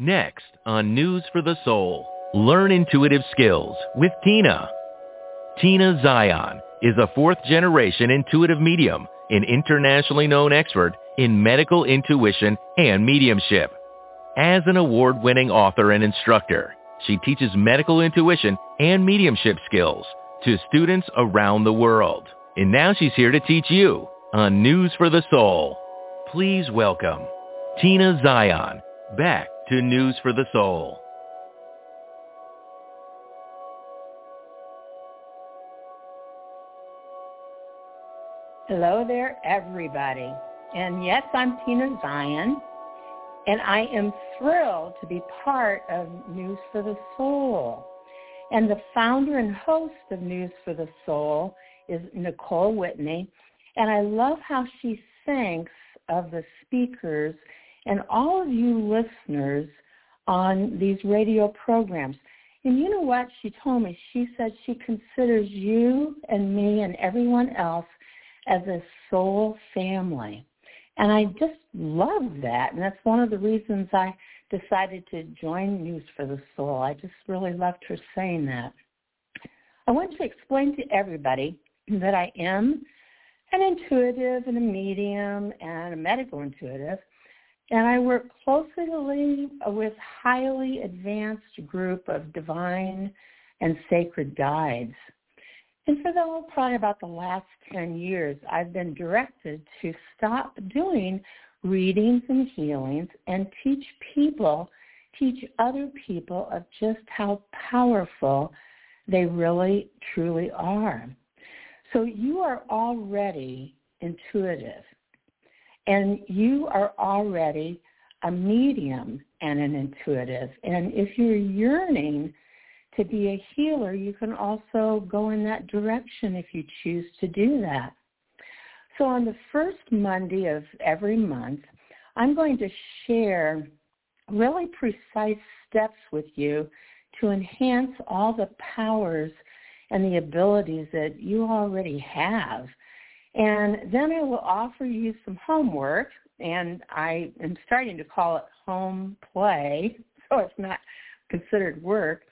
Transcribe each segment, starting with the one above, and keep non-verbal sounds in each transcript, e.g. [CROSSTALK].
Next on News for the Soul, learn intuitive skills with Tina. Tina Zion is a fourth generation intuitive medium, an internationally known expert in medical intuition and mediumship. As an award-winning author and instructor, she teaches medical intuition and mediumship skills to students around the world. And now she's here to teach you on News for the Soul. Please welcome Tina Zion back to News for the Soul. Hello there, everybody. And yes, I'm Tina Zion, and I am thrilled to be part of News for the Soul. And the founder and host of News for the Soul is Nicole Whitney. And I love how she thinks of the speakers and all of you listeners on these radio programs. And you know what she told me? She said she considers you and me and everyone else as a soul family. And I just love that. And that's one of the reasons I decided to join News for the Soul. I just really loved her saying that. I want to explain to everybody that I am an intuitive and a medium and a medical intuitive. And I work closely with highly advanced group of divine and sacred guides. And for the probably about the last 10 years, I've been directed to stop doing readings and healings and teach people, teach other people of just how powerful they really, truly are. So you are already intuitive and you are already a medium and an intuitive. And if you're yearning to be a healer, you can also go in that direction if you choose to do that. So on the first Monday of every month, I'm going to share really precise steps with you to enhance all the powers and the abilities that you already have. And then I will offer you some homework, and I am starting to call it home play, [LAUGHS] so it's not considered work,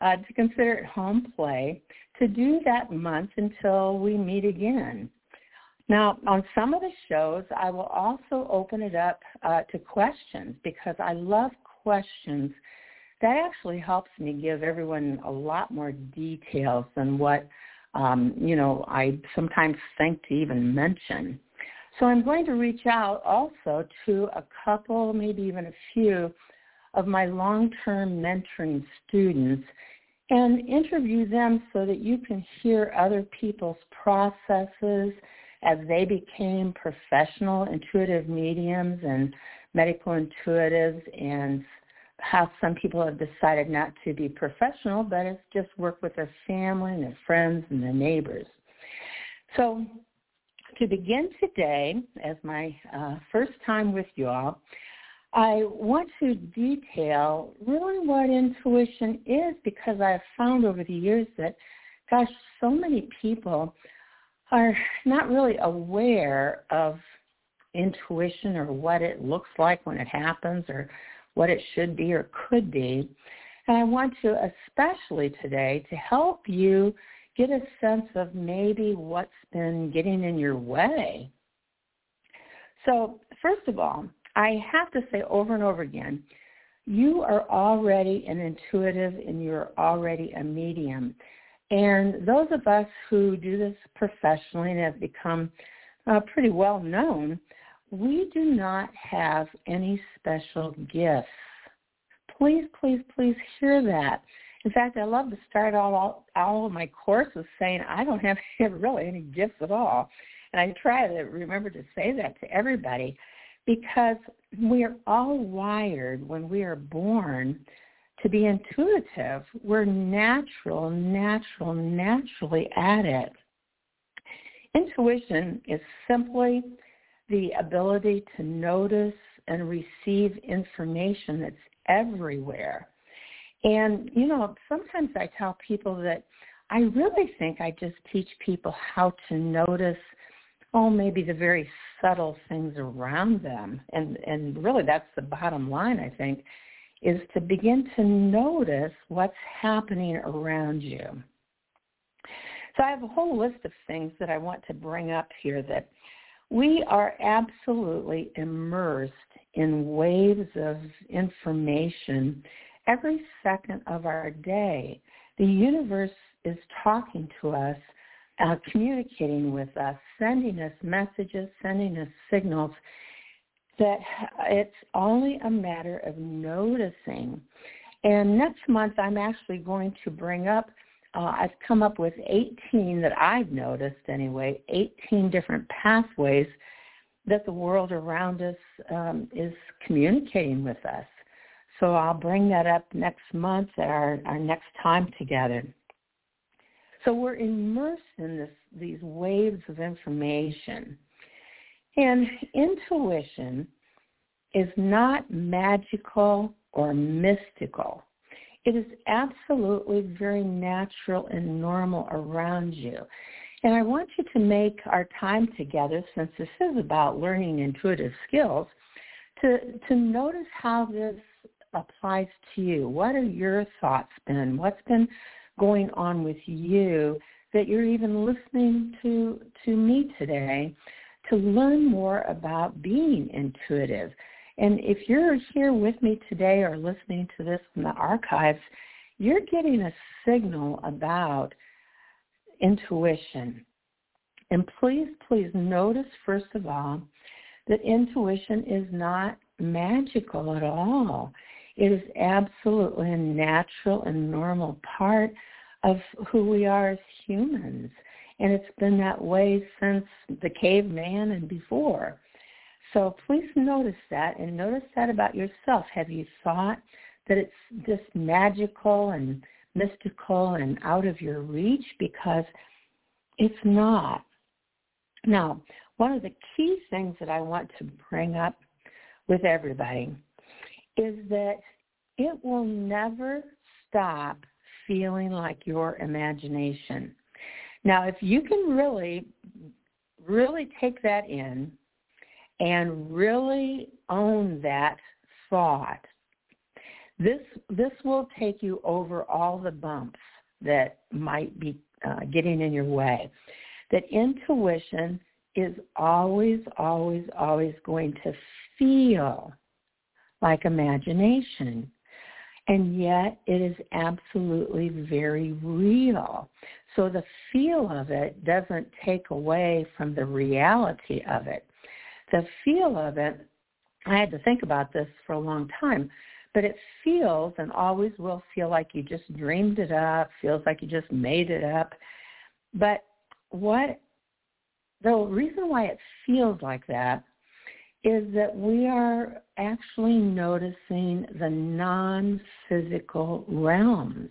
uh, to consider it home play to do that month until we meet again. Now, on some of the shows, I will also open it up uh, to questions because I love questions that actually helps me give everyone a lot more details than what um, you know I sometimes think to even mention. So I'm going to reach out also to a couple, maybe even a few, of my long-term mentoring students and interview them so that you can hear other people's processes as they became professional intuitive mediums and medical intuitives and how some people have decided not to be professional, but it's just work with their family and their friends and their neighbors. So to begin today, as my uh, first time with you all, I want to detail really what intuition is because I've found over the years that, gosh, so many people are not really aware of intuition or what it looks like when it happens or what it should be or could be. And I want to especially today to help you get a sense of maybe what's been getting in your way. So first of all, I have to say over and over again, you are already an intuitive and you're already a medium. And those of us who do this professionally and have become uh, pretty well known we do not have any special gifts. Please, please, please hear that. In fact, I love to start all, all, of my courses saying I don't have [LAUGHS] really any gifts at all. And I try to remember to say that to everybody because we are all wired when we are born to be intuitive. We're natural, natural, naturally at it. Intuition is simply the ability to notice and receive information that's everywhere. And, you know, sometimes I tell people that I really think I just teach people how to notice, oh, maybe the very subtle things around them. And, and really that's the bottom line, I think, is to begin to notice what's happening around you. So I have a whole list of things that I want to bring up here that we are absolutely immersed in waves of information every second of our day. The universe is talking to us, uh, communicating with us, sending us messages, sending us signals that it's only a matter of noticing. And next month, I'm actually going to bring up, uh, I've come up with 18 that I've noticed anyway, 18 different pathways that the world around us um, is communicating with us. So I'll bring that up next month at our, our next time together. So we're immersed in this, these waves of information. And intuition is not magical or mystical. It is absolutely very natural and normal around you. And I want you to make our time together, since this is about learning intuitive skills, to, to notice how this applies to you. What are your thoughts been? What's been going on with you that you're even listening to, to me today to learn more about being intuitive. And if you're here with me today or listening to this in the archives, you're getting a signal about intuition. And please, please notice, first of all, that intuition is not magical at all. It is absolutely a natural and normal part of who we are as humans. And it's been that way since the caveman and before. So please notice that and notice that about yourself. Have you thought that it's just magical and mystical and out of your reach? Because it's not. Now, one of the key things that I want to bring up with everybody is that it will never stop feeling like your imagination. Now, if you can really, really take that in and really own that thought, this this will take you over all the bumps that might be uh, getting in your way. That intuition is always, always, always going to feel like imagination. And yet it is absolutely very real. So the feel of it doesn't take away from the reality of it. The feel of it, I had to think about this for a long time, but it feels and always will feel like you just dreamed it up, feels like you just made it up. But what the reason why it feels like that is that we are actually noticing the non-physical realms.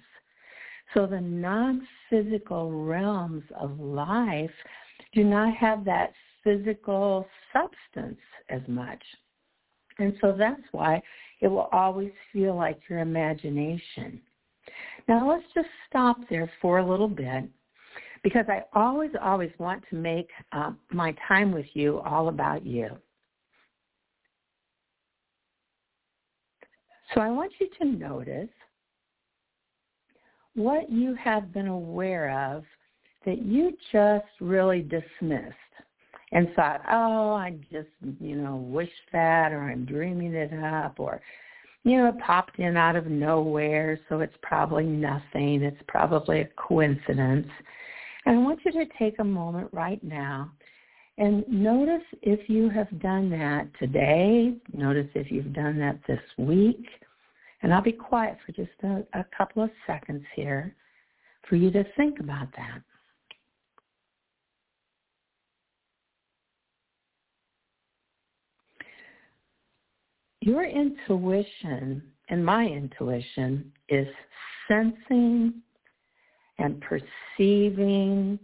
So the non-physical realms of life do not have that physical substance as much. And so that's why it will always feel like your imagination. Now let's just stop there for a little bit because I always, always want to make uh, my time with you all about you. So I want you to notice what you have been aware of that you just really dismissed and thought, oh, I just, you know, wish that or I'm dreaming it up or, you know, it popped in out of nowhere, so it's probably nothing. It's probably a coincidence. And I want you to take a moment right now and notice if you have done that today. Notice if you've done that this week. And I'll be quiet for just a, a couple of seconds here for you to think about that. Your intuition and my intuition is sensing and perceiving,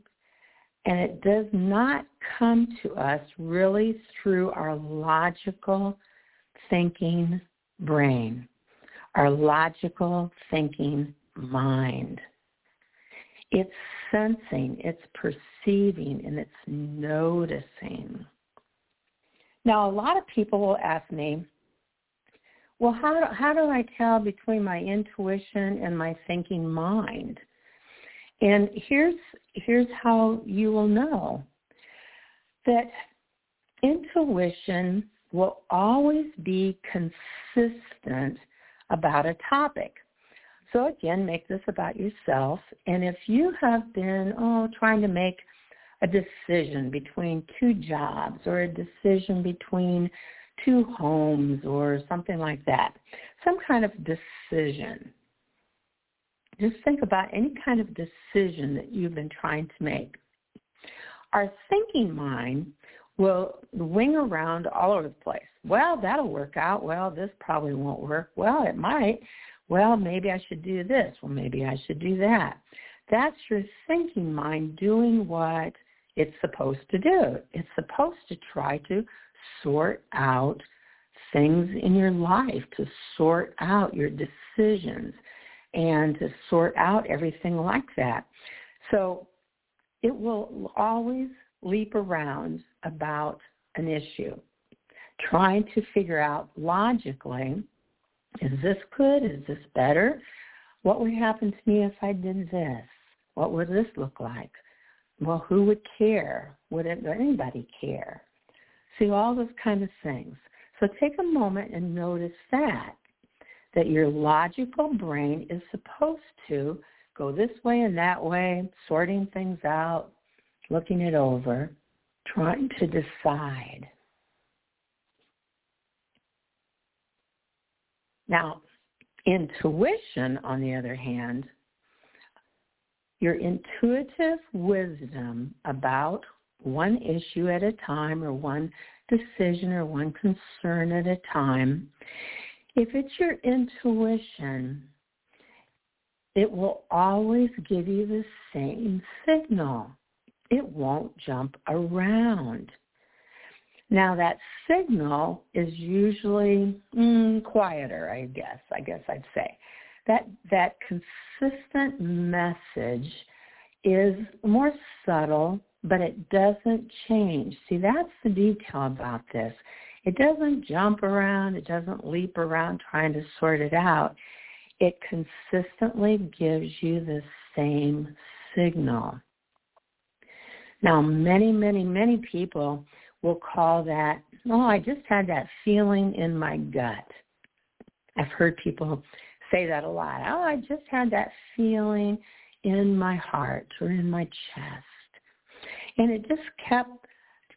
and it does not come to us really through our logical thinking brain our logical thinking mind. It's sensing, it's perceiving, and it's noticing. Now, a lot of people will ask me, well, how do, how do I tell between my intuition and my thinking mind? And here's here's how you will know that intuition will always be consistent about a topic. So again, make this about yourself. And if you have been oh trying to make a decision between two jobs or a decision between two homes or something like that, some kind of decision. Just think about any kind of decision that you've been trying to make. Our thinking mind will wing around all over the place. Well, that'll work out. Well, this probably won't work. Well, it might. Well, maybe I should do this. Well, maybe I should do that. That's your thinking mind doing what it's supposed to do. It's supposed to try to sort out things in your life, to sort out your decisions, and to sort out everything like that. So it will always leap around about an issue, trying to figure out logically, is this good? Is this better? What would happen to me if I did this? What would this look like? Well, who would care? Would anybody care? See, all those kind of things. So take a moment and notice that, that your logical brain is supposed to go this way and that way, sorting things out, looking it over, trying to decide. Now, intuition, on the other hand, your intuitive wisdom about one issue at a time or one decision or one concern at a time, if it's your intuition, it will always give you the same signal. It won't jump around. Now that signal is usually mm, quieter, I guess. I guess I'd say that that consistent message is more subtle, but it doesn't change. See, that's the detail about this. It doesn't jump around. It doesn't leap around trying to sort it out. It consistently gives you the same signal. Now, many, many, many people will call that, oh, I just had that feeling in my gut. I've heard people say that a lot. Oh, I just had that feeling in my heart or in my chest. And it just kept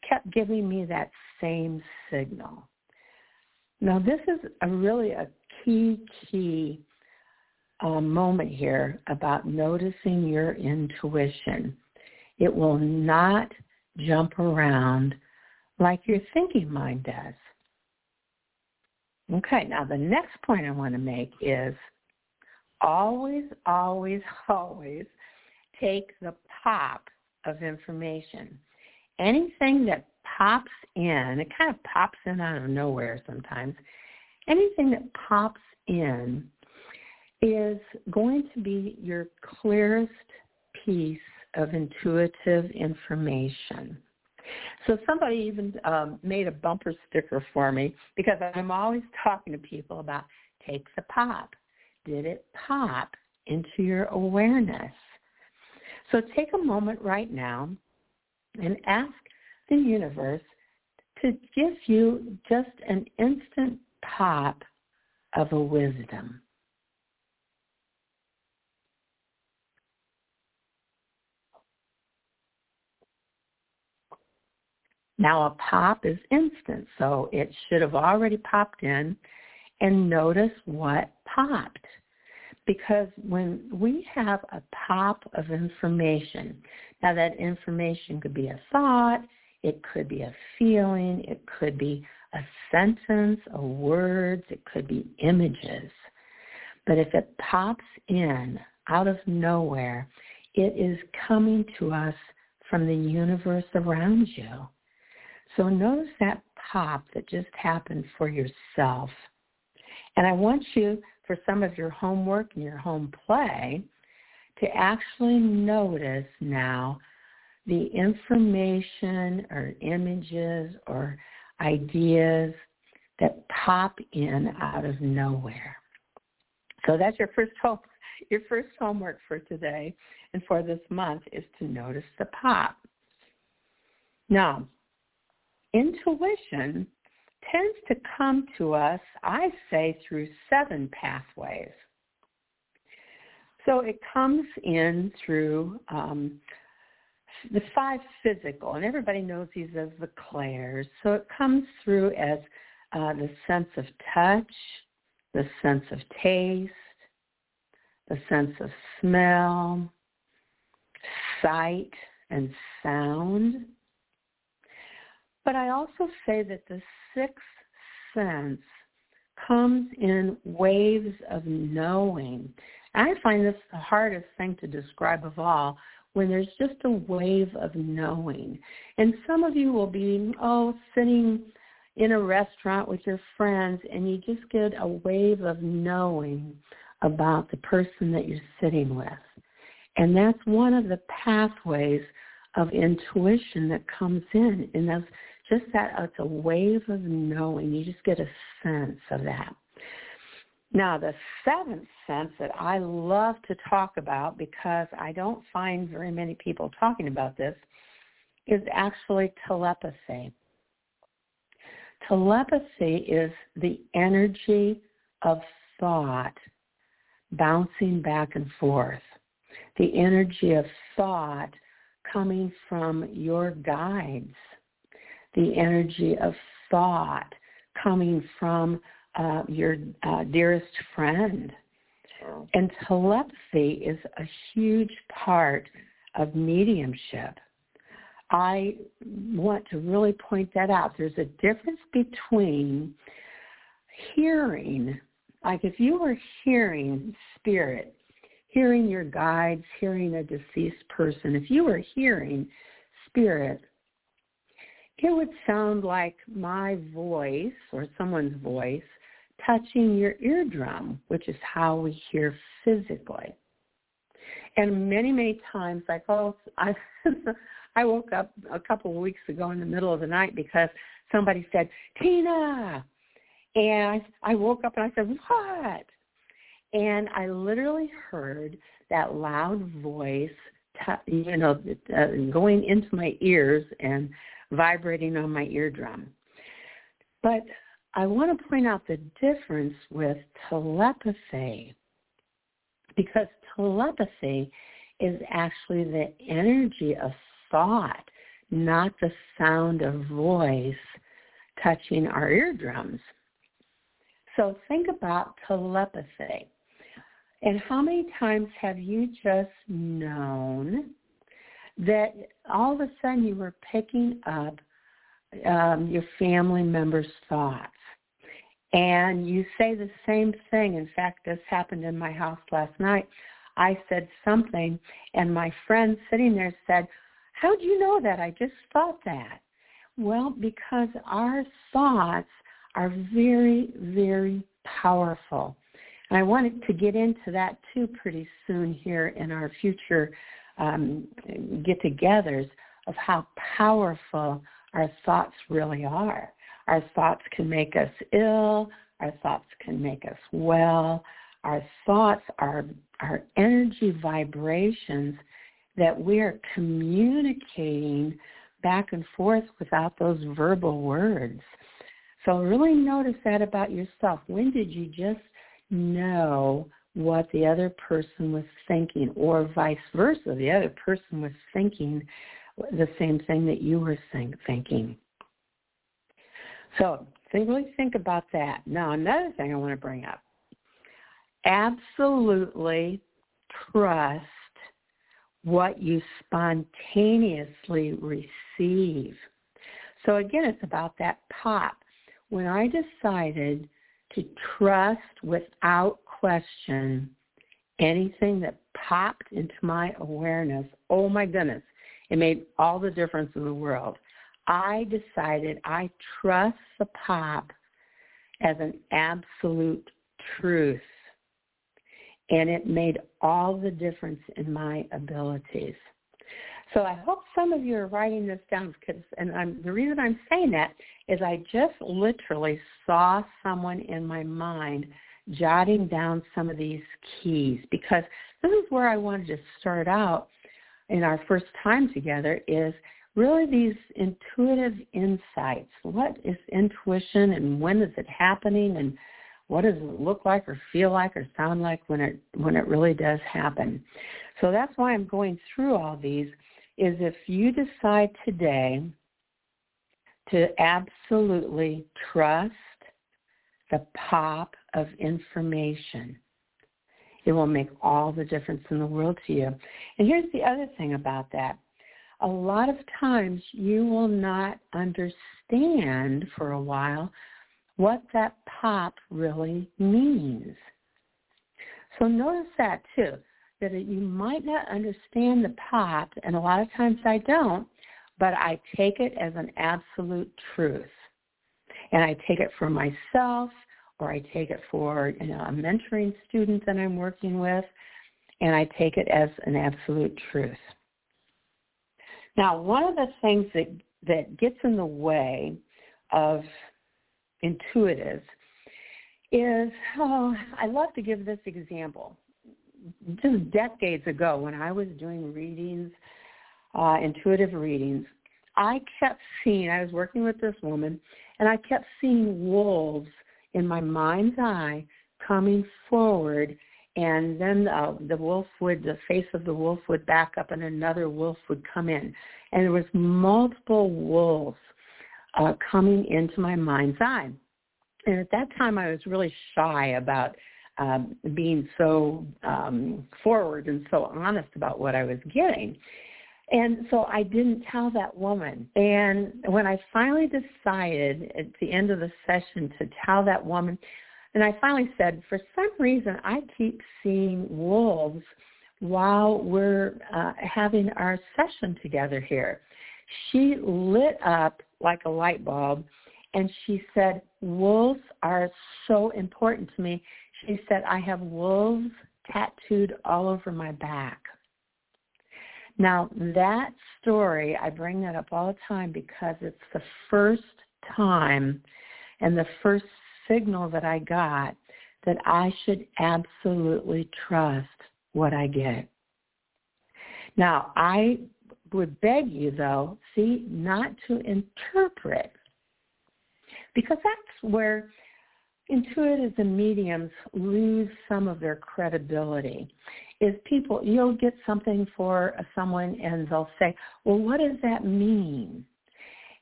kept giving me that same signal. Now this is a really a key, key uh, moment here about noticing your intuition. It will not jump around like your thinking mind does. Okay, now the next point I want to make is always, always, [LAUGHS] always take the pop of information. Anything that pops in, it kind of pops in out of nowhere sometimes. Anything that pops in is going to be your clearest piece of intuitive information. So somebody even um, made a bumper sticker for me because I'm always talking to people about take the pop. Did it pop into your awareness? So take a moment right now and ask the universe to give you just an instant pop of a wisdom. Now a pop is instant, so it should have already popped in and notice what popped. Because when we have a pop of information, now that information could be a thought, it could be a feeling, it could be a sentence, a words, it could be images. But if it pops in out of nowhere, it is coming to us from the universe around you. So notice that pop that just happened for yourself. And I want you, for some of your homework and your home play, to actually notice now the information or images or ideas that pop in out of nowhere. So that's your first home, your first homework for today and for this month is to notice the pop. Now, intuition tends to come to us, I say, through seven pathways. So it comes in through um, the five physical, and everybody knows these as the clairs. So it comes through as uh, the sense of touch, the sense of taste, the sense of smell, sight, and sound. But I also say that the sixth sense comes in waves of knowing. I find this the hardest thing to describe of all when there's just a wave of knowing. And some of you will be, oh, sitting in a restaurant with your friends and you just get a wave of knowing about the person that you're sitting with. And that's one of the pathways of intuition that comes in. And that's just that, it's a wave of knowing. You just get a sense of that. Now, the seventh sense that I love to talk about because I don't find very many people talking about this is actually telepathy. Telepathy is the energy of thought bouncing back and forth, the energy of thought coming from your guides, the energy of thought coming from uh, your uh, dearest friend. And telepathy is a huge part of mediumship. I want to really point that out. There's a difference between hearing, like if you were hearing spirit, hearing your guides, hearing a deceased person, if you were hearing spirit, it would sound like my voice or someone's voice touching your eardrum, which is how we hear physically. And many, many times, like, oh, I, [LAUGHS] I woke up a couple of weeks ago in the middle of the night because somebody said, Tina! And I, woke up and I said, what? And I literally heard that loud voice, t- you know, uh, going into my ears and vibrating on my eardrum. But I want to point out the difference with telepathy because telepathy is actually the energy of thought, not the sound of voice touching our eardrums. So think about telepathy. And how many times have you just known that all of a sudden you were picking up um, your family members' thoughts? and you say the same thing. In fact, this happened in my house last night. I said something, and my friend sitting there said, how do you know that? I just thought that. Well, because our thoughts are very, very powerful. And I wanted to get into that too pretty soon here in our future um, get-togethers of how powerful our thoughts really are. Our thoughts can make us ill. Our thoughts can make us well. Our thoughts are, our energy vibrations that we are communicating back and forth without those verbal words. So really notice that about yourself. When did you just know what the other person was thinking or vice versa? The other person was thinking the same thing that you were thinking. So think, really think about that. Now, another thing I want to bring up. Absolutely trust what you spontaneously receive. So again, it's about that pop. When I decided to trust without question anything that popped into my awareness, oh my goodness, it made all the difference in the world. I decided I trust the pop as an absolute truth. And it made all the difference in my abilities. So I hope some of you are writing this down because, and I'm, the reason I'm saying that is I just literally saw someone in my mind jotting down some of these keys because this is where I wanted to start out in our first time together is really these intuitive insights. What is intuition and when is it happening and what does it look like or feel like or sound like when it when it really does happen. So that's why I'm going through all these is if you decide today to absolutely trust the pop of information, it will make all the difference in the world to you. And here's the other thing about that. A lot of times you will not understand for a while what that pop really means. So notice that too, that you might not understand the pop, and a lot of times I don't, but I take it as an absolute truth. And I take it for myself, or I take it for you know, a mentoring student that I'm working with, and I take it as an absolute truth. Now, one of the things that, that gets in the way of intuitive is, oh, I love to give this example. Just decades ago when I was doing readings, uh, intuitive readings, I kept seeing, I was working with this woman, and I kept seeing wolves in my mind's eye coming forward and then uh, the wolf would, the face of the wolf would back up and another wolf would come in. And there was multiple wolves uh, coming into my mind's eye. And at that time, I was really shy about um, being so um, forward and so honest about what I was getting. And so I didn't tell that woman. And when I finally decided at the end of the session to tell that woman, and I finally said, for some reason, I keep seeing wolves while we're uh, having our session together here. She lit up like a light bulb and she said, wolves are so important to me. She said, I have wolves tattooed all over my back. Now that story, I bring that up all the time because it's the first time and the first signal that I got that I should absolutely trust what I get. Now, I would beg you, though, see, not to interpret, because that's where intuitives and mediums lose some of their credibility. Is people, you'll get something for someone and they'll say, well, what does that mean?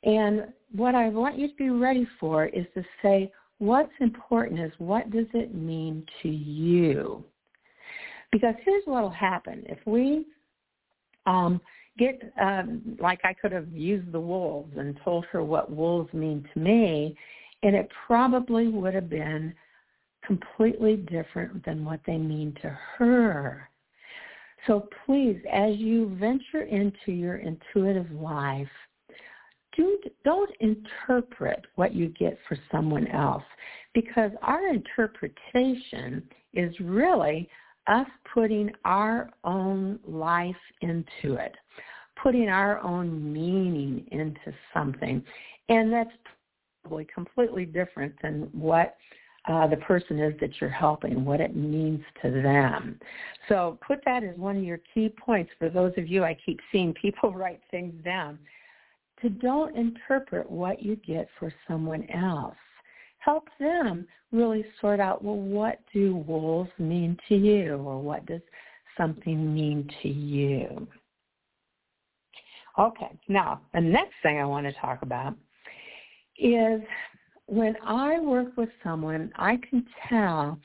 And what I want you to be ready for is to say, what's important is what does it mean to you? Because here's what will happen. If we um, get um, like I could have used the wolves and told her what wolves mean to me, and it probably would have been completely different than what they mean to her. So please, as you venture into your intuitive life, do, don't interpret what you get for someone else because our interpretation is really us putting our own life into it, putting our own meaning into something. And that's probably completely different than what uh, the person is that you're helping, what it means to them. So put that as one of your key points for those of you, I keep seeing people [LAUGHS] write things down, to don't interpret what you get for someone else help them really sort out, well, what do wolves mean to you or what does something mean to you? Okay, now the next thing I want to talk about is when I work with someone, I can tell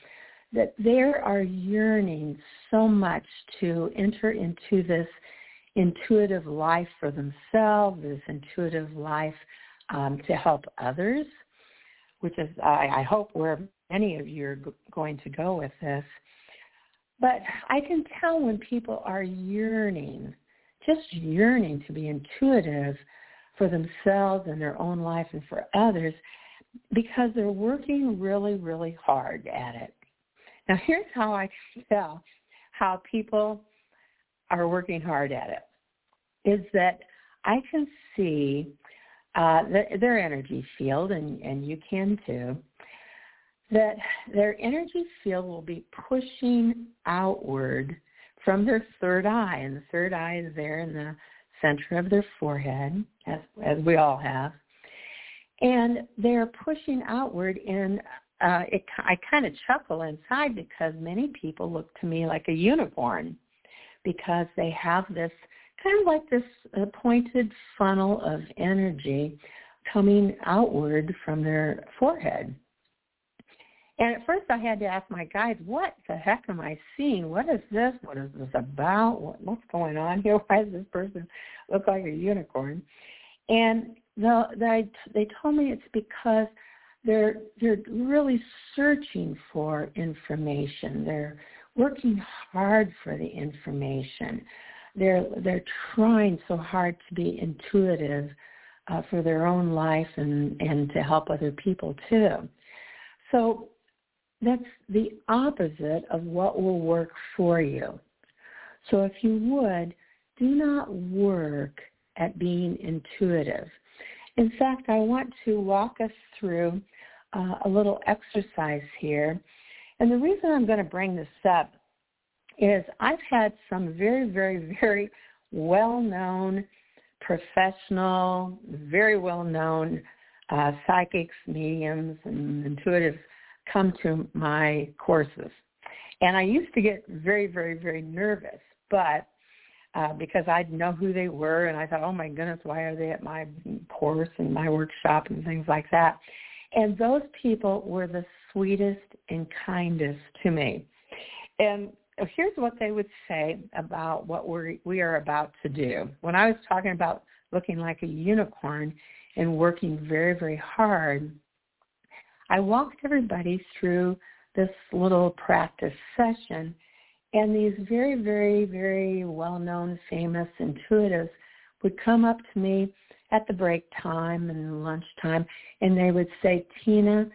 that they are yearning so much to enter into this intuitive life for themselves, this intuitive life um, to help others which is, I, I hope, where many of you are g- going to go with this. But I can tell when people are yearning, just yearning to be intuitive for themselves and their own life and for others because they're working really, really hard at it. Now here's how I [LAUGHS] tell how people are working hard at it. is that I can see uh, the, their energy field, and, and you can too, that their energy field will be pushing outward from their third eye, and the third eye is there in the center of their forehead, as, as we all have. And they're pushing outward, and uh, it, I kind of chuckle inside because many people look to me like a unicorn because they have this kind of like this uh, pointed funnel of energy coming outward from their forehead. And at first I had to ask my guides, what the heck am I seeing? What is this? What is this about? What, what's going on here? [LAUGHS] Why does this person look like a unicorn? And the, the, they told me it's because they're, they're really searching for information. They're working hard for the information. They're, they're trying so hard to be intuitive uh, for their own life and, and to help other people too. So that's the opposite of what will work for you. So if you would, do not work at being intuitive. In fact, I want to walk us through uh, a little exercise here. And the reason I'm going to bring this up is I've had some very, very, very well-known, professional, very well-known uh, psychics, mediums, and intuitives come to my courses. And I used to get very, very, very nervous, but uh, because I'd know who they were and I thought, oh my goodness, why are they at my course and my workshop and things like that. And those people were the sweetest and kindest to me. And here's what they would say about what we're, we are about to do. When I was talking about looking like a unicorn and working very, very hard, I walked everybody through this little practice session and these very, very, very well-known, famous intuitives would come up to me at the break time and lunchtime and they would say, Tina,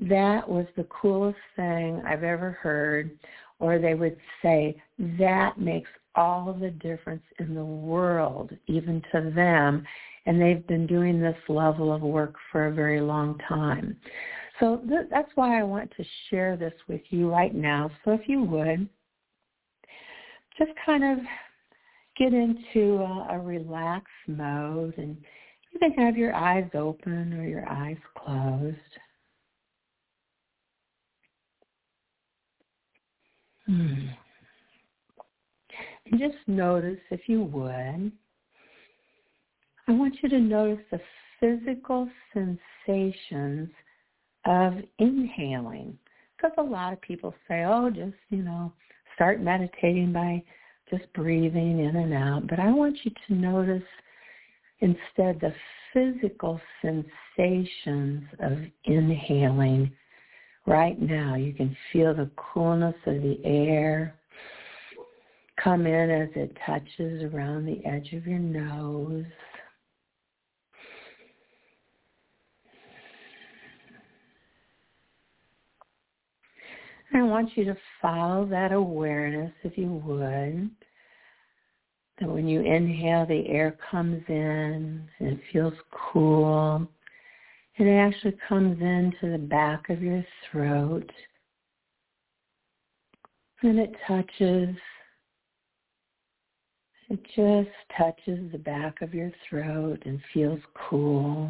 that was the coolest thing I've ever heard. Or they would say, that makes all the difference in the world, even to them. And they've been doing this level of work for a very long time. So th- that's why I want to share this with you right now. So if you would, just kind of get into a, a relaxed mode and you can have your eyes open or your eyes closed. Hmm. And just notice, if you would, I want you to notice the physical sensations of inhaling. Because a lot of people say, oh, just, you know, start meditating by just breathing in and out. But I want you to notice instead the physical sensations of inhaling right now. You can feel the coolness of the air come in as it touches around the edge of your nose. I want you to follow that awareness, if you would, that when you inhale, the air comes in and it feels cool. And it actually comes into the back of your throat. And it touches, it just touches the back of your throat and feels cool.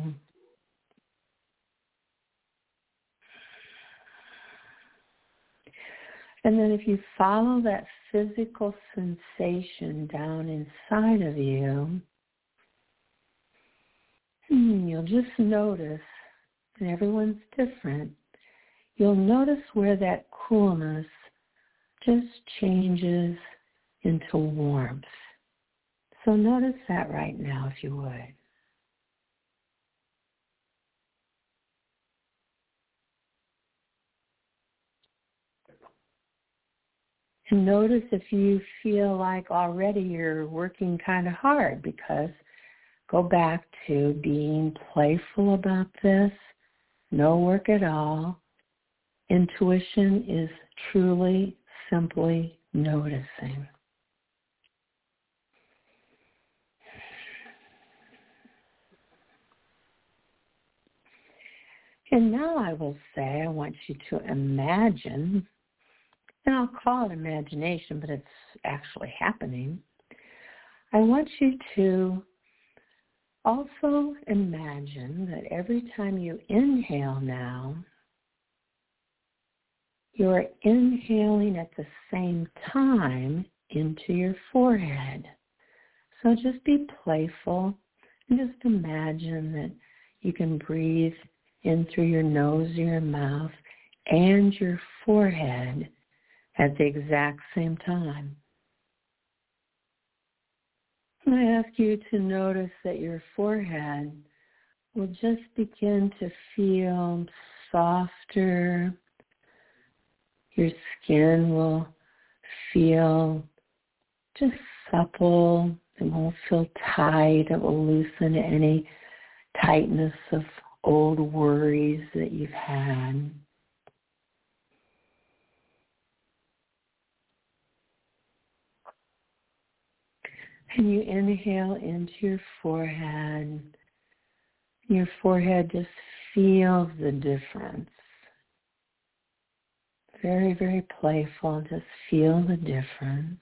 And then if you follow that physical sensation down inside of you, hmm, you'll just notice, and everyone's different, you'll notice where that coolness just changes into warmth. So notice that right now if you would. notice if you feel like already you're working kind of hard because go back to being playful about this, no work at all. Intuition is truly simply noticing. And now I will say I want you to imagine and I'll call it imagination, but it's actually happening. I want you to also imagine that every time you inhale now, you're inhaling at the same time into your forehead. So just be playful and just imagine that you can breathe in through your nose, your mouth, and your forehead at the exact same time. I ask you to notice that your forehead will just begin to feel softer. Your skin will feel just supple. It won't feel tight. It will loosen any tightness of old worries that you've had. And you inhale into your forehead. Your forehead just feels the difference. Very, very playful. Just feel the difference.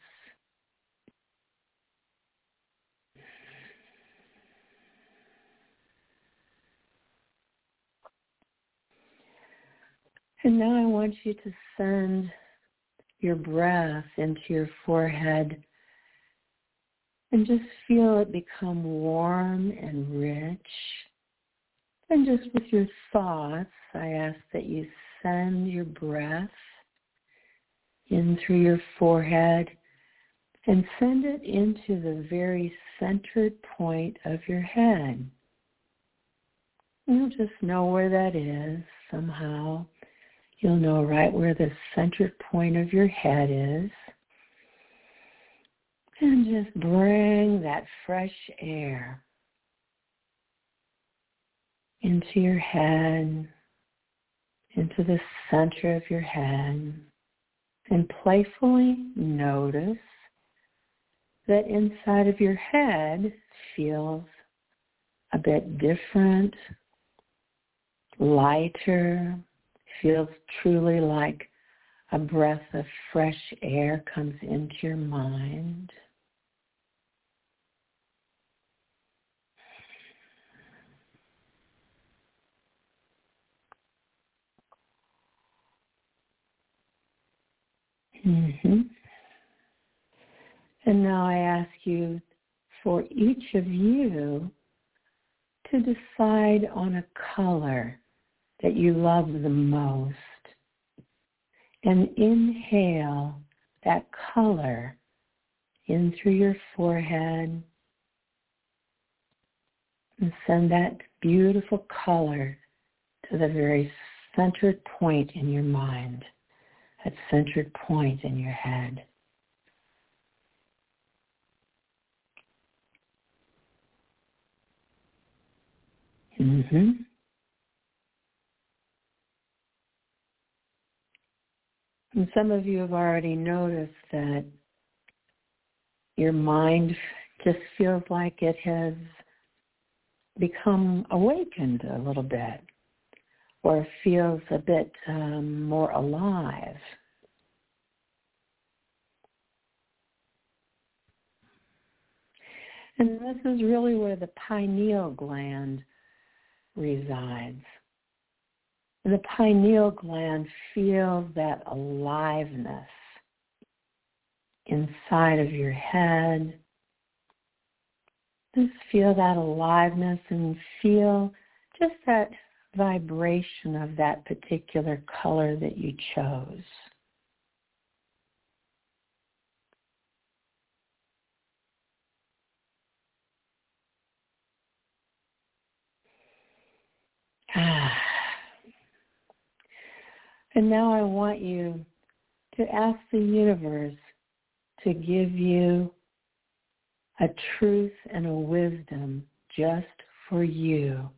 And now I want you to send your breath into your forehead and just feel it become warm and rich. And just with your thoughts, I ask that you send your breath in through your forehead and send it into the very centered point of your head. You'll just know where that is somehow. You'll know right where the centered point of your head is. And just bring that fresh air into your head, into the center of your head, and playfully notice that inside of your head feels a bit different, lighter, feels truly like a breath of fresh air comes into your mind. Mm-hmm. And now I ask you for each of you to decide on a color that you love the most. And inhale that color in through your forehead and send that beautiful color to the very centered point in your mind, that centered point in your head. Mm-hmm. And some of you have already noticed that your mind just feels like it has become awakened a little bit or feels a bit um, more alive. And this is really where the pineal gland resides the pineal gland feels that aliveness inside of your head. Just feel that aliveness and feel just that vibration of that particular color that you chose. Ah. And now I want you to ask the universe to give you a truth and a wisdom just for you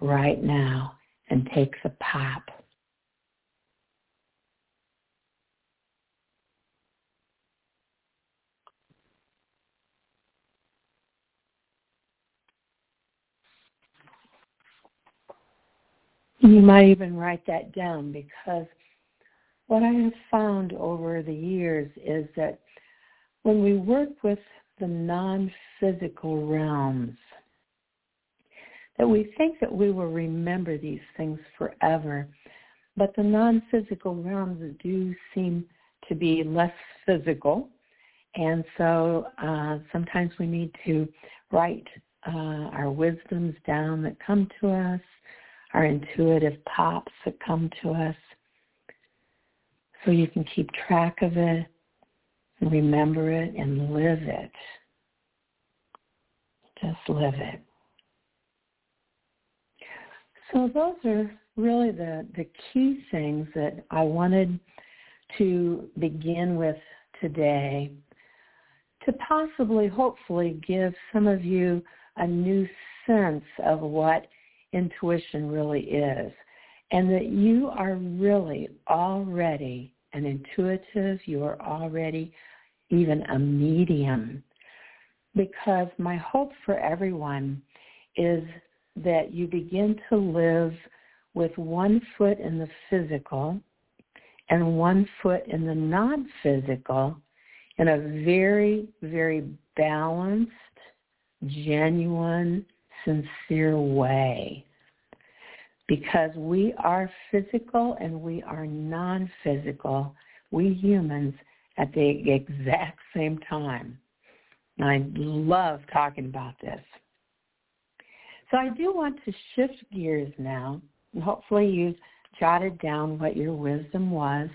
right now and take the pop. You might even write that down because what I have found over the years is that when we work with the non-physical realms, that we think that we will remember these things forever, but the non-physical realms do seem to be less physical, and so uh, sometimes we need to write uh, our wisdoms down that come to us, our intuitive pops that come to us, so you can keep track of it and remember it and live it. Just live it. So those are really the, the key things that I wanted to begin with today to possibly, hopefully, give some of you a new sense of what intuition really is and that you are really already an intuitive, you are already even a medium. Because my hope for everyone is that you begin to live with one foot in the physical and one foot in the non-physical in a very, very balanced, genuine, sincere way. Because we are physical and we are non-physical, we humans, at the exact same time. And I love talking about this. So I do want to shift gears now, and hopefully you jotted down what your wisdom was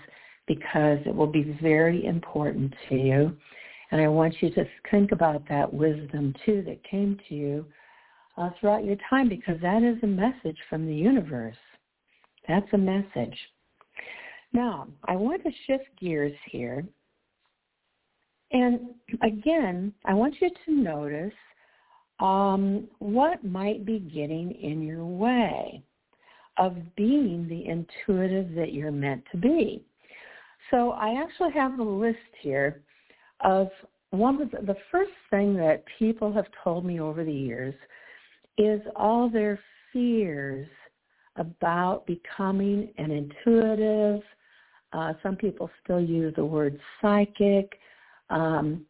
because it will be very important to you. And I want you to think about that wisdom too that came to you uh, throughout your time because that is a message from the universe. That's a message. Now, I want to shift gears here. And again, I want you to notice um, what might be getting in your way of being the intuitive that you're meant to be. So I actually have a list here of one of the, the first thing that people have told me over the years is all their fears about becoming an intuitive. Uh, some people still use the word psychic, um,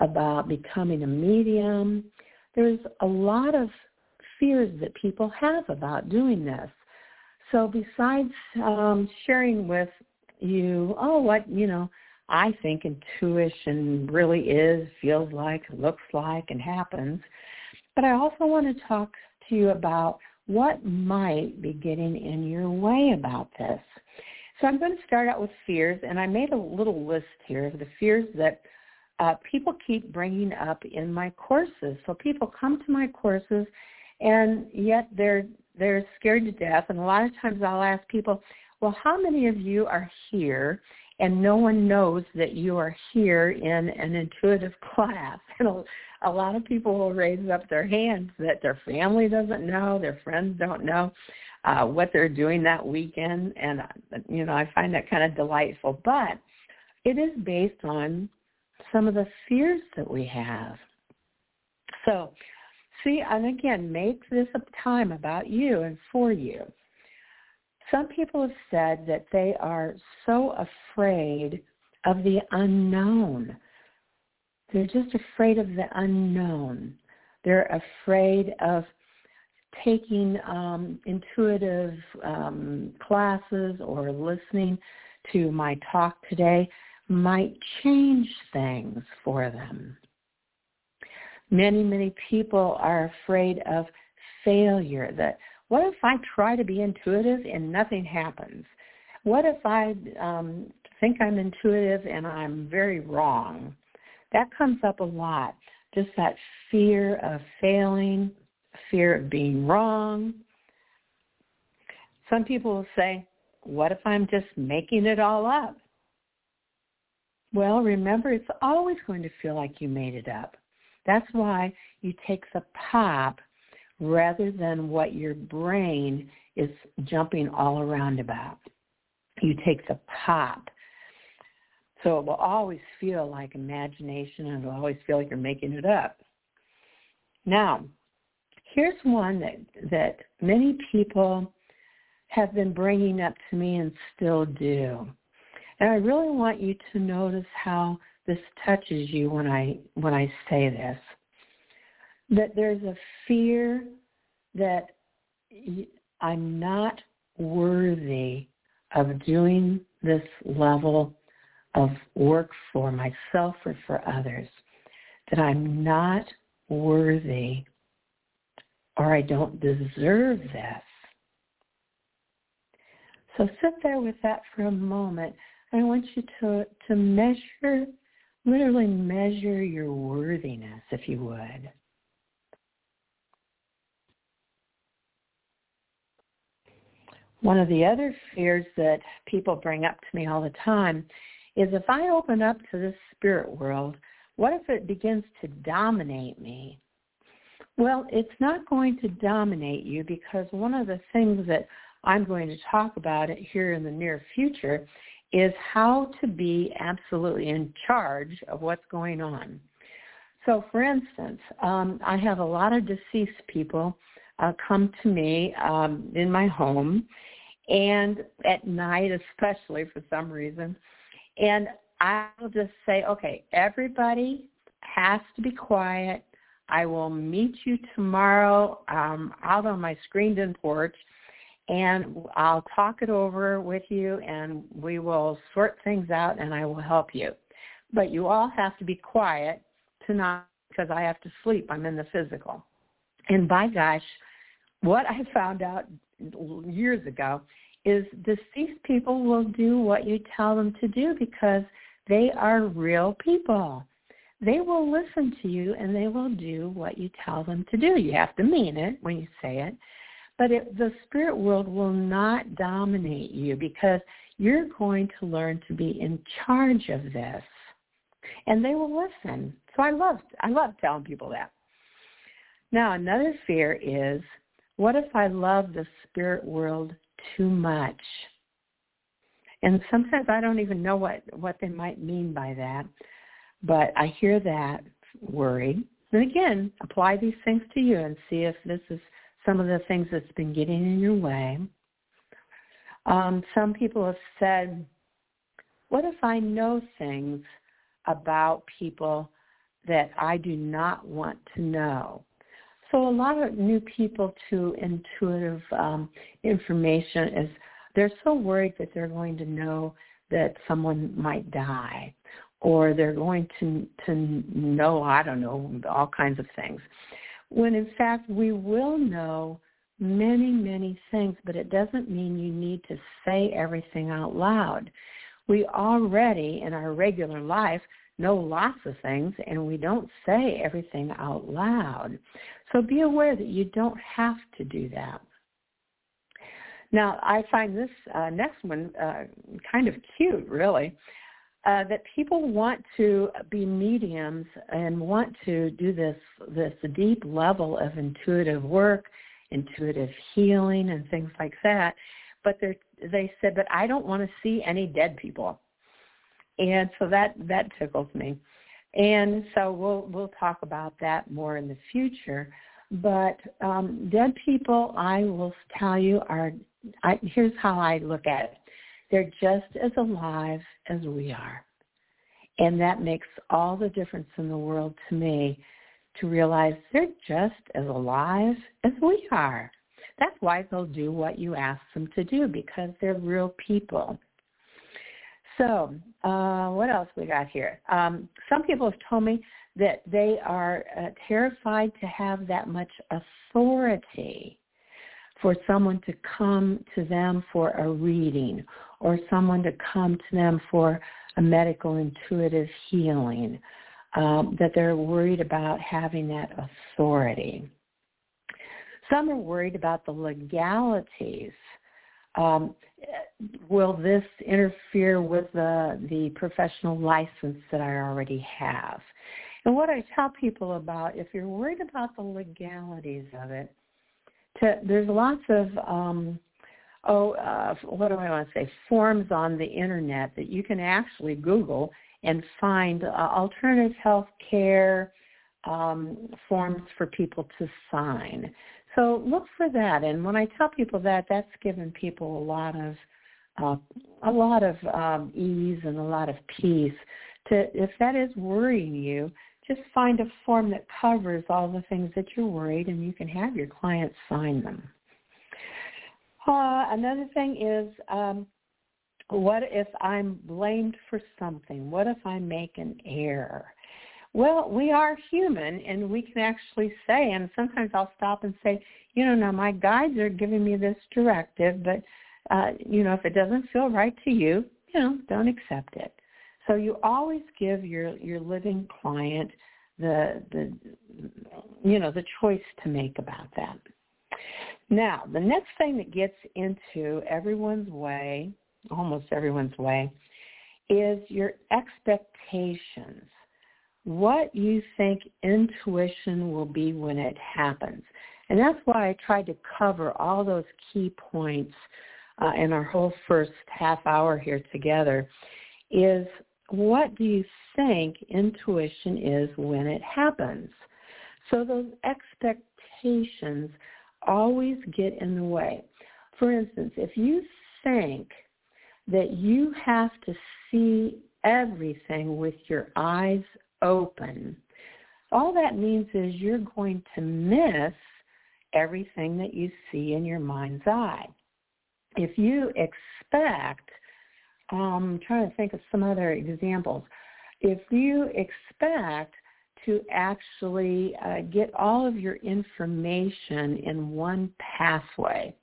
about becoming a medium. There's a lot of fears that people have about doing this. So besides um, sharing with you, oh, what, you know, I think intuition really is, feels like, looks like, and happens, but I also want to talk to you about what might be getting in your way about this. So I'm going to start out with fears, and I made a little list here of the fears that uh, people keep bringing up in my courses. So people come to my courses, and yet they're they're scared to death. And a lot of times I'll ask people, well, how many of you are here and no one knows that you are here in an intuitive [LAUGHS] class? And a lot of people will raise up their hands that their family doesn't know, their friends don't know uh, what they're doing that weekend, and you know I find that kind of delightful. But it is based on some of the fears that we have. So, see, and again, make this a time about you and for you. Some people have said that they are so afraid of the unknown they're just afraid of the unknown. They're afraid of taking um, intuitive um, classes or listening to my talk today might change things for them. Many, many people are afraid of failure. That what if I try to be intuitive and nothing happens? What if I um, think I'm intuitive and I'm very wrong? that comes up a lot. Just that fear of failing, fear of being wrong. Some people will say, what if I'm just making it all up? Well, remember, it's always going to feel like you made it up. That's why you take the pop rather than what your brain is jumping all around about. You take the pop so it will always feel like imagination and it will always feel like you're making it up. Now, here's one that, that many people have been bringing up to me and still do. And I really want you to notice how this touches you when I when I say this. That there's a fear that I'm not worthy of doing this level of work for myself or for others. That I'm not worthy or I don't deserve this. So sit there with that for a moment. I want you to, to measure, literally measure your worthiness, if you would. One of the other fears that people bring up to me all the time is if I open up to this spirit world, what if it begins to dominate me? Well, it's not going to dominate you because one of the things that I'm going to talk about here in the near future is how to be absolutely in charge of what's going on. So for instance, um, I have a lot of deceased people uh, come to me um, in my home and at night especially for some reason. And I'll just say, okay, everybody has to be quiet. I will meet you tomorrow um, out on my screened-in porch and I'll talk it over with you and we will sort things out and I will help you. But you all have to be quiet tonight because I have to sleep. I'm in the physical. And by gosh, what I found out years ago is deceased people will do what you tell them to do because they are real people. They will listen to you and they will do what you tell them to do. You have to mean it when you say it. But it, the spirit world will not dominate you because you're going to learn to be in charge of this. And they will listen. So I love I love telling people that. Now another fear is what if I love the spirit world too much? And sometimes I don't even know what, what they might mean by that. But I hear that worry. And again, apply these things to you and see if this is some of the things that's been getting in your way. Um, some people have said, what if I know things about people that I do not want to know? So a lot of new people to intuitive um, information is they're so worried that they're going to know that someone might die or they're going to to know I don't know all kinds of things when in fact we will know many, many things, but it doesn't mean you need to say everything out loud. We already, in our regular life, know lots of things, and we don't say everything out loud. So be aware that you don't have to do that. Now, I find this uh, next one uh, kind of cute, really uh, that people want to be mediums and want to do this this deep level of intuitive work, intuitive healing, and things like that. But they they said, but I don't want to see any dead people, and so that that tickles me. And so we'll we'll talk about that more in the future. But um, dead people, I will tell you, are I, here's how I look at it they're just as alive as we are. And that makes all the difference in the world to me to realize they're just as alive as we are. That's why they'll do what you ask them to do because they're real people. So, uh, what else we got here? Um, some people have told me that they are uh, terrified to have that much authority for someone to come to them for a reading or someone to come to them for a medical intuitive healing, um, that they're worried about having that authority. Some are worried about the legalities. Um, will this interfere with the, the professional license that I already have? And what I tell people about, if you're worried about the legalities of it, to, there's lots of um, oh, uh, what do I want to say, forms on the internet that you can actually Google and find uh, alternative health care um, forms for people to sign. So look for that. And when I tell people that, that's given people a lot of uh, a lot of um, ease and a lot of peace. To if that is worrying you, just find a form that covers all the things that you're worried, and you can have your clients sign them. Uh, another thing is, um, what if I'm blamed for something? What if I make an error? Well, we are human, and we can actually say, and sometimes I'll stop and say, you know, now my guides are giving me this directive, but uh, you know, if it doesn't feel right to you, you know, don't accept it. So you always give your your living client the the you know the choice to make about that. Now, the next thing that gets into everyone's way, almost everyone's way, is your expectations. What you think intuition will be when it happens. And that's why I tried to cover all those key points uh, in our whole first half hour here together is what do you think intuition is when it happens? So those expectations always get in the way. For instance, if you think that you have to see everything with your eyes open, all that means is you're going to miss everything that you see in your mind's eye if you expect, um, I'm trying to think of some other examples. If you expect to actually uh, get all of your information in one pathway,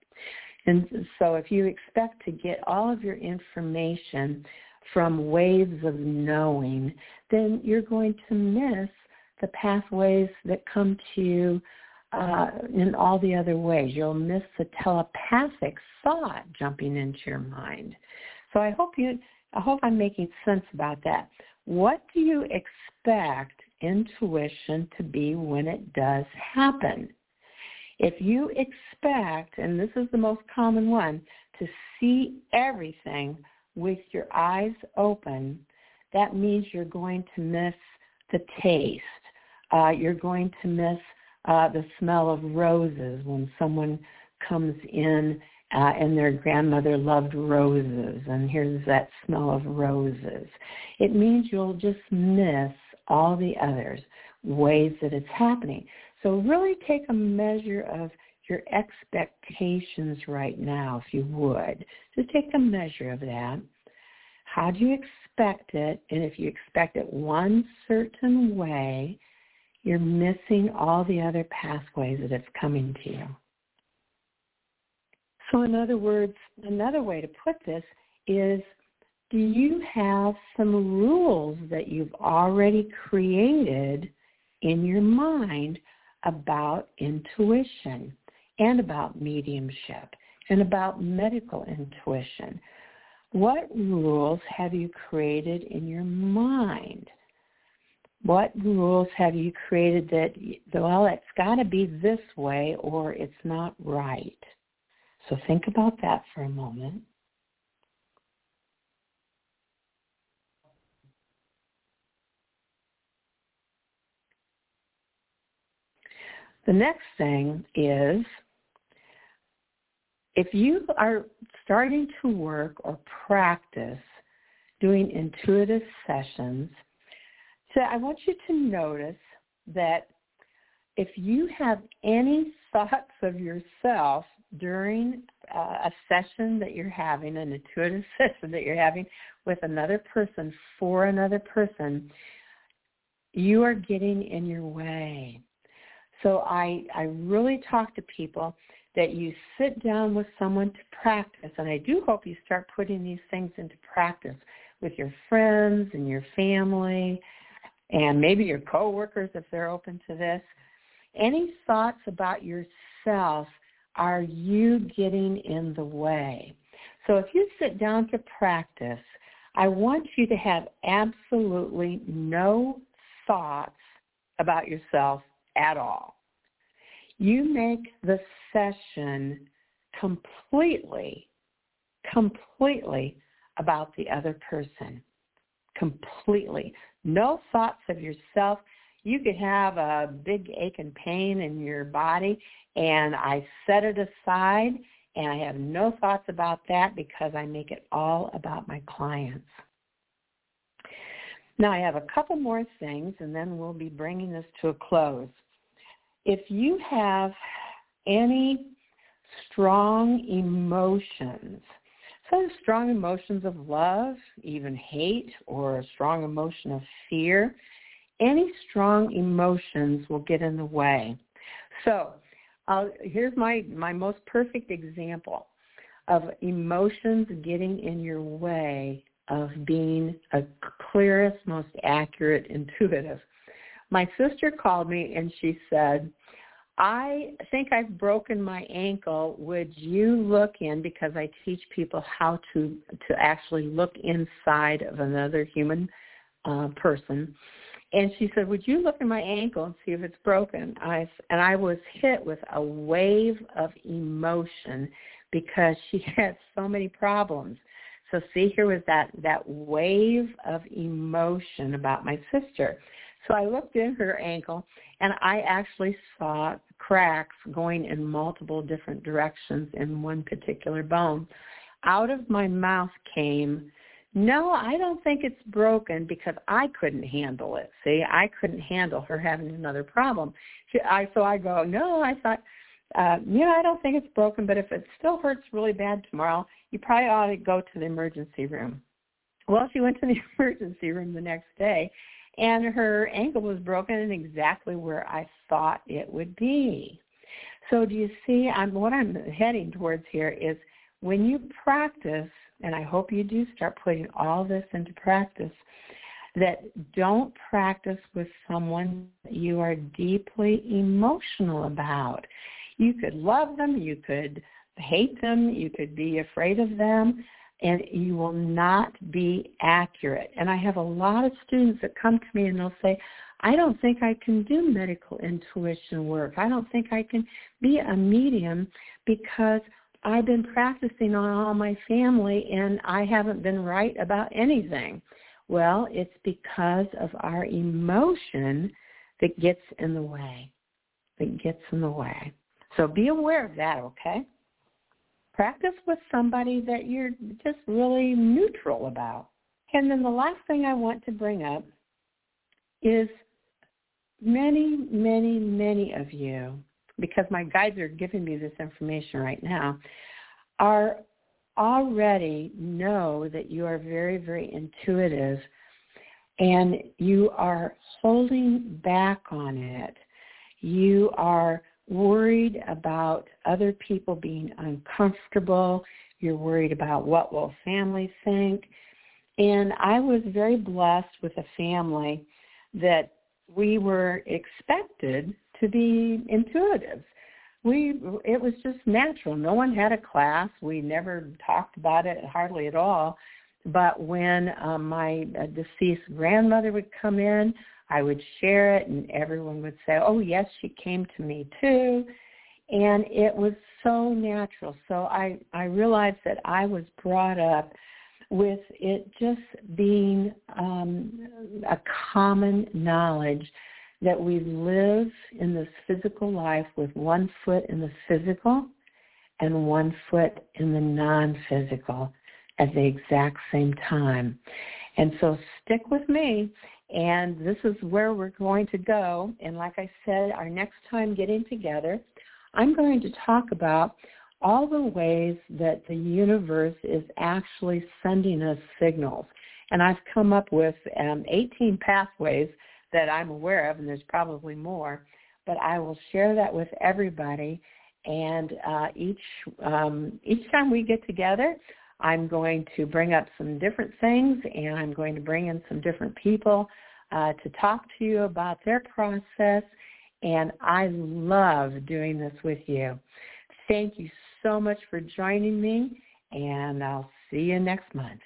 and so if you expect to get all of your information from waves of knowing, then you're going to miss the pathways that come to you uh, in all the other ways. You'll miss the telepathic thought jumping into your mind. So I hope you, I hope I'm making sense about that. What do you expect intuition to be when it does happen? If you expect, and this is the most common one, to see everything with your eyes open, that means you're going to miss the taste. Uh, you're going to miss uh, the smell of roses when someone comes in uh, and their grandmother loved roses and here's that smell of roses. It means you'll just miss all the others ways that it's happening. So really take a measure of your expectations right now, if you would. Just take a measure of that. How do you expect it? And if you expect it one certain way, you're missing all the other pathways that it's coming to you. So in other words, another way to put this is do you have some rules that you've already created in your mind about intuition and about mediumship and about medical intuition? What rules have you created in your mind? what rules have you created that, well, it's got to be this way or it's not right? So think about that for a moment. The next thing is if you are starting to work or practice doing intuitive sessions, so I want you to notice that if you have any thoughts of yourself during uh, a session that you're having, an intuitive [LAUGHS] session that you're having with another person for another person, you are getting in your way. So I, I really talk to people that you sit down with someone to practice, and I do hope you start putting these things into practice with your friends and your family and maybe your coworkers if they're open to this. Any thoughts about yourself are you getting in the way? So if you sit down to practice, I want you to have absolutely no thoughts about yourself at all. You make the session completely, completely about the other person. Completely. No thoughts of yourself. you could have a big ache and pain in your body and I set it aside and I have no thoughts about that because I make it all about my clients. Now I have a couple more things and then we'll be bringing this to a close. If you have any strong emotions, some strong emotions of love, even hate, or a strong emotion of fear, any strong emotions will get in the way. So uh, here's my, my most perfect example of emotions getting in your way of being a clearest, most accurate [LAUGHS] intuitive. My sister called me and she said, I think I've broken my ankle. Would you look in because I teach people how to to actually look inside of another human uh, person. And she said, "Would you look at my ankle and see if it's broken?" I and I was hit with a wave of emotion because she [LAUGHS] had so many problems. So see, here was that that wave of emotion about my sister. So I looked in her ankle and I actually saw cracks going in multiple different directions in one particular bone. Out of my mouth came, no, I don't think it's broken because I couldn't handle it. See, I couldn't handle her having another problem. She, I, so I go, no, I thought, uh, yeah, I don't think it's broken, but if it still hurts really bad tomorrow, you probably ought to go to the emergency room. Well, she went to the [LAUGHS] emergency room the next day and her ankle was broken in exactly where I thought it would be. So do you see, I'm, what I'm heading towards here is when you practice, and I hope you do start putting all this into practice, that don't practice with someone you are deeply emotional about. You could love them, you could hate them, you could be afraid of them, and you will not be accurate. And I have a lot of students that come to me and they'll say, I don't think I can do medical intuition work. I don't think I can be a medium because I've been practicing on all my family and I haven't been right about anything. Well, it's because of our emotion that gets in the way, that gets in the way. So be aware of that, okay? Practice with somebody that you're just really neutral about. And then the last thing I want to bring up is many, many, many of you, because my guides are giving me this information right now, are already know that you are very, very intuitive and you are holding back on it. You are worried about other people being uncomfortable. You're worried about what will family think. And I was very blessed with a family that we were expected to be intuitive. We it was just natural. No one had a class. We never talked about it hardly at all. But when um, my deceased grandmother would come in, I would share it and everyone would say, oh yes, she came to me too. And it was so natural. So I, I realized that I was brought up with it just being um, a common knowledge that we live in this physical life with one foot in the physical and one foot in the non-physical at the exact same time. And so stick with me and this is where we're going to go. And like I said, our next time getting together, I'm going to talk about all the ways that the universe is actually sending us signals. And I've come up with um, 18 pathways that I'm aware of, and there's probably more, but I will share that with everybody. And uh, each um, each time we get together, I'm going to bring up some different things and I'm going to bring in some different people uh, to talk to you about their process. And I love doing this with you. Thank you so much for joining me and I'll see you next month.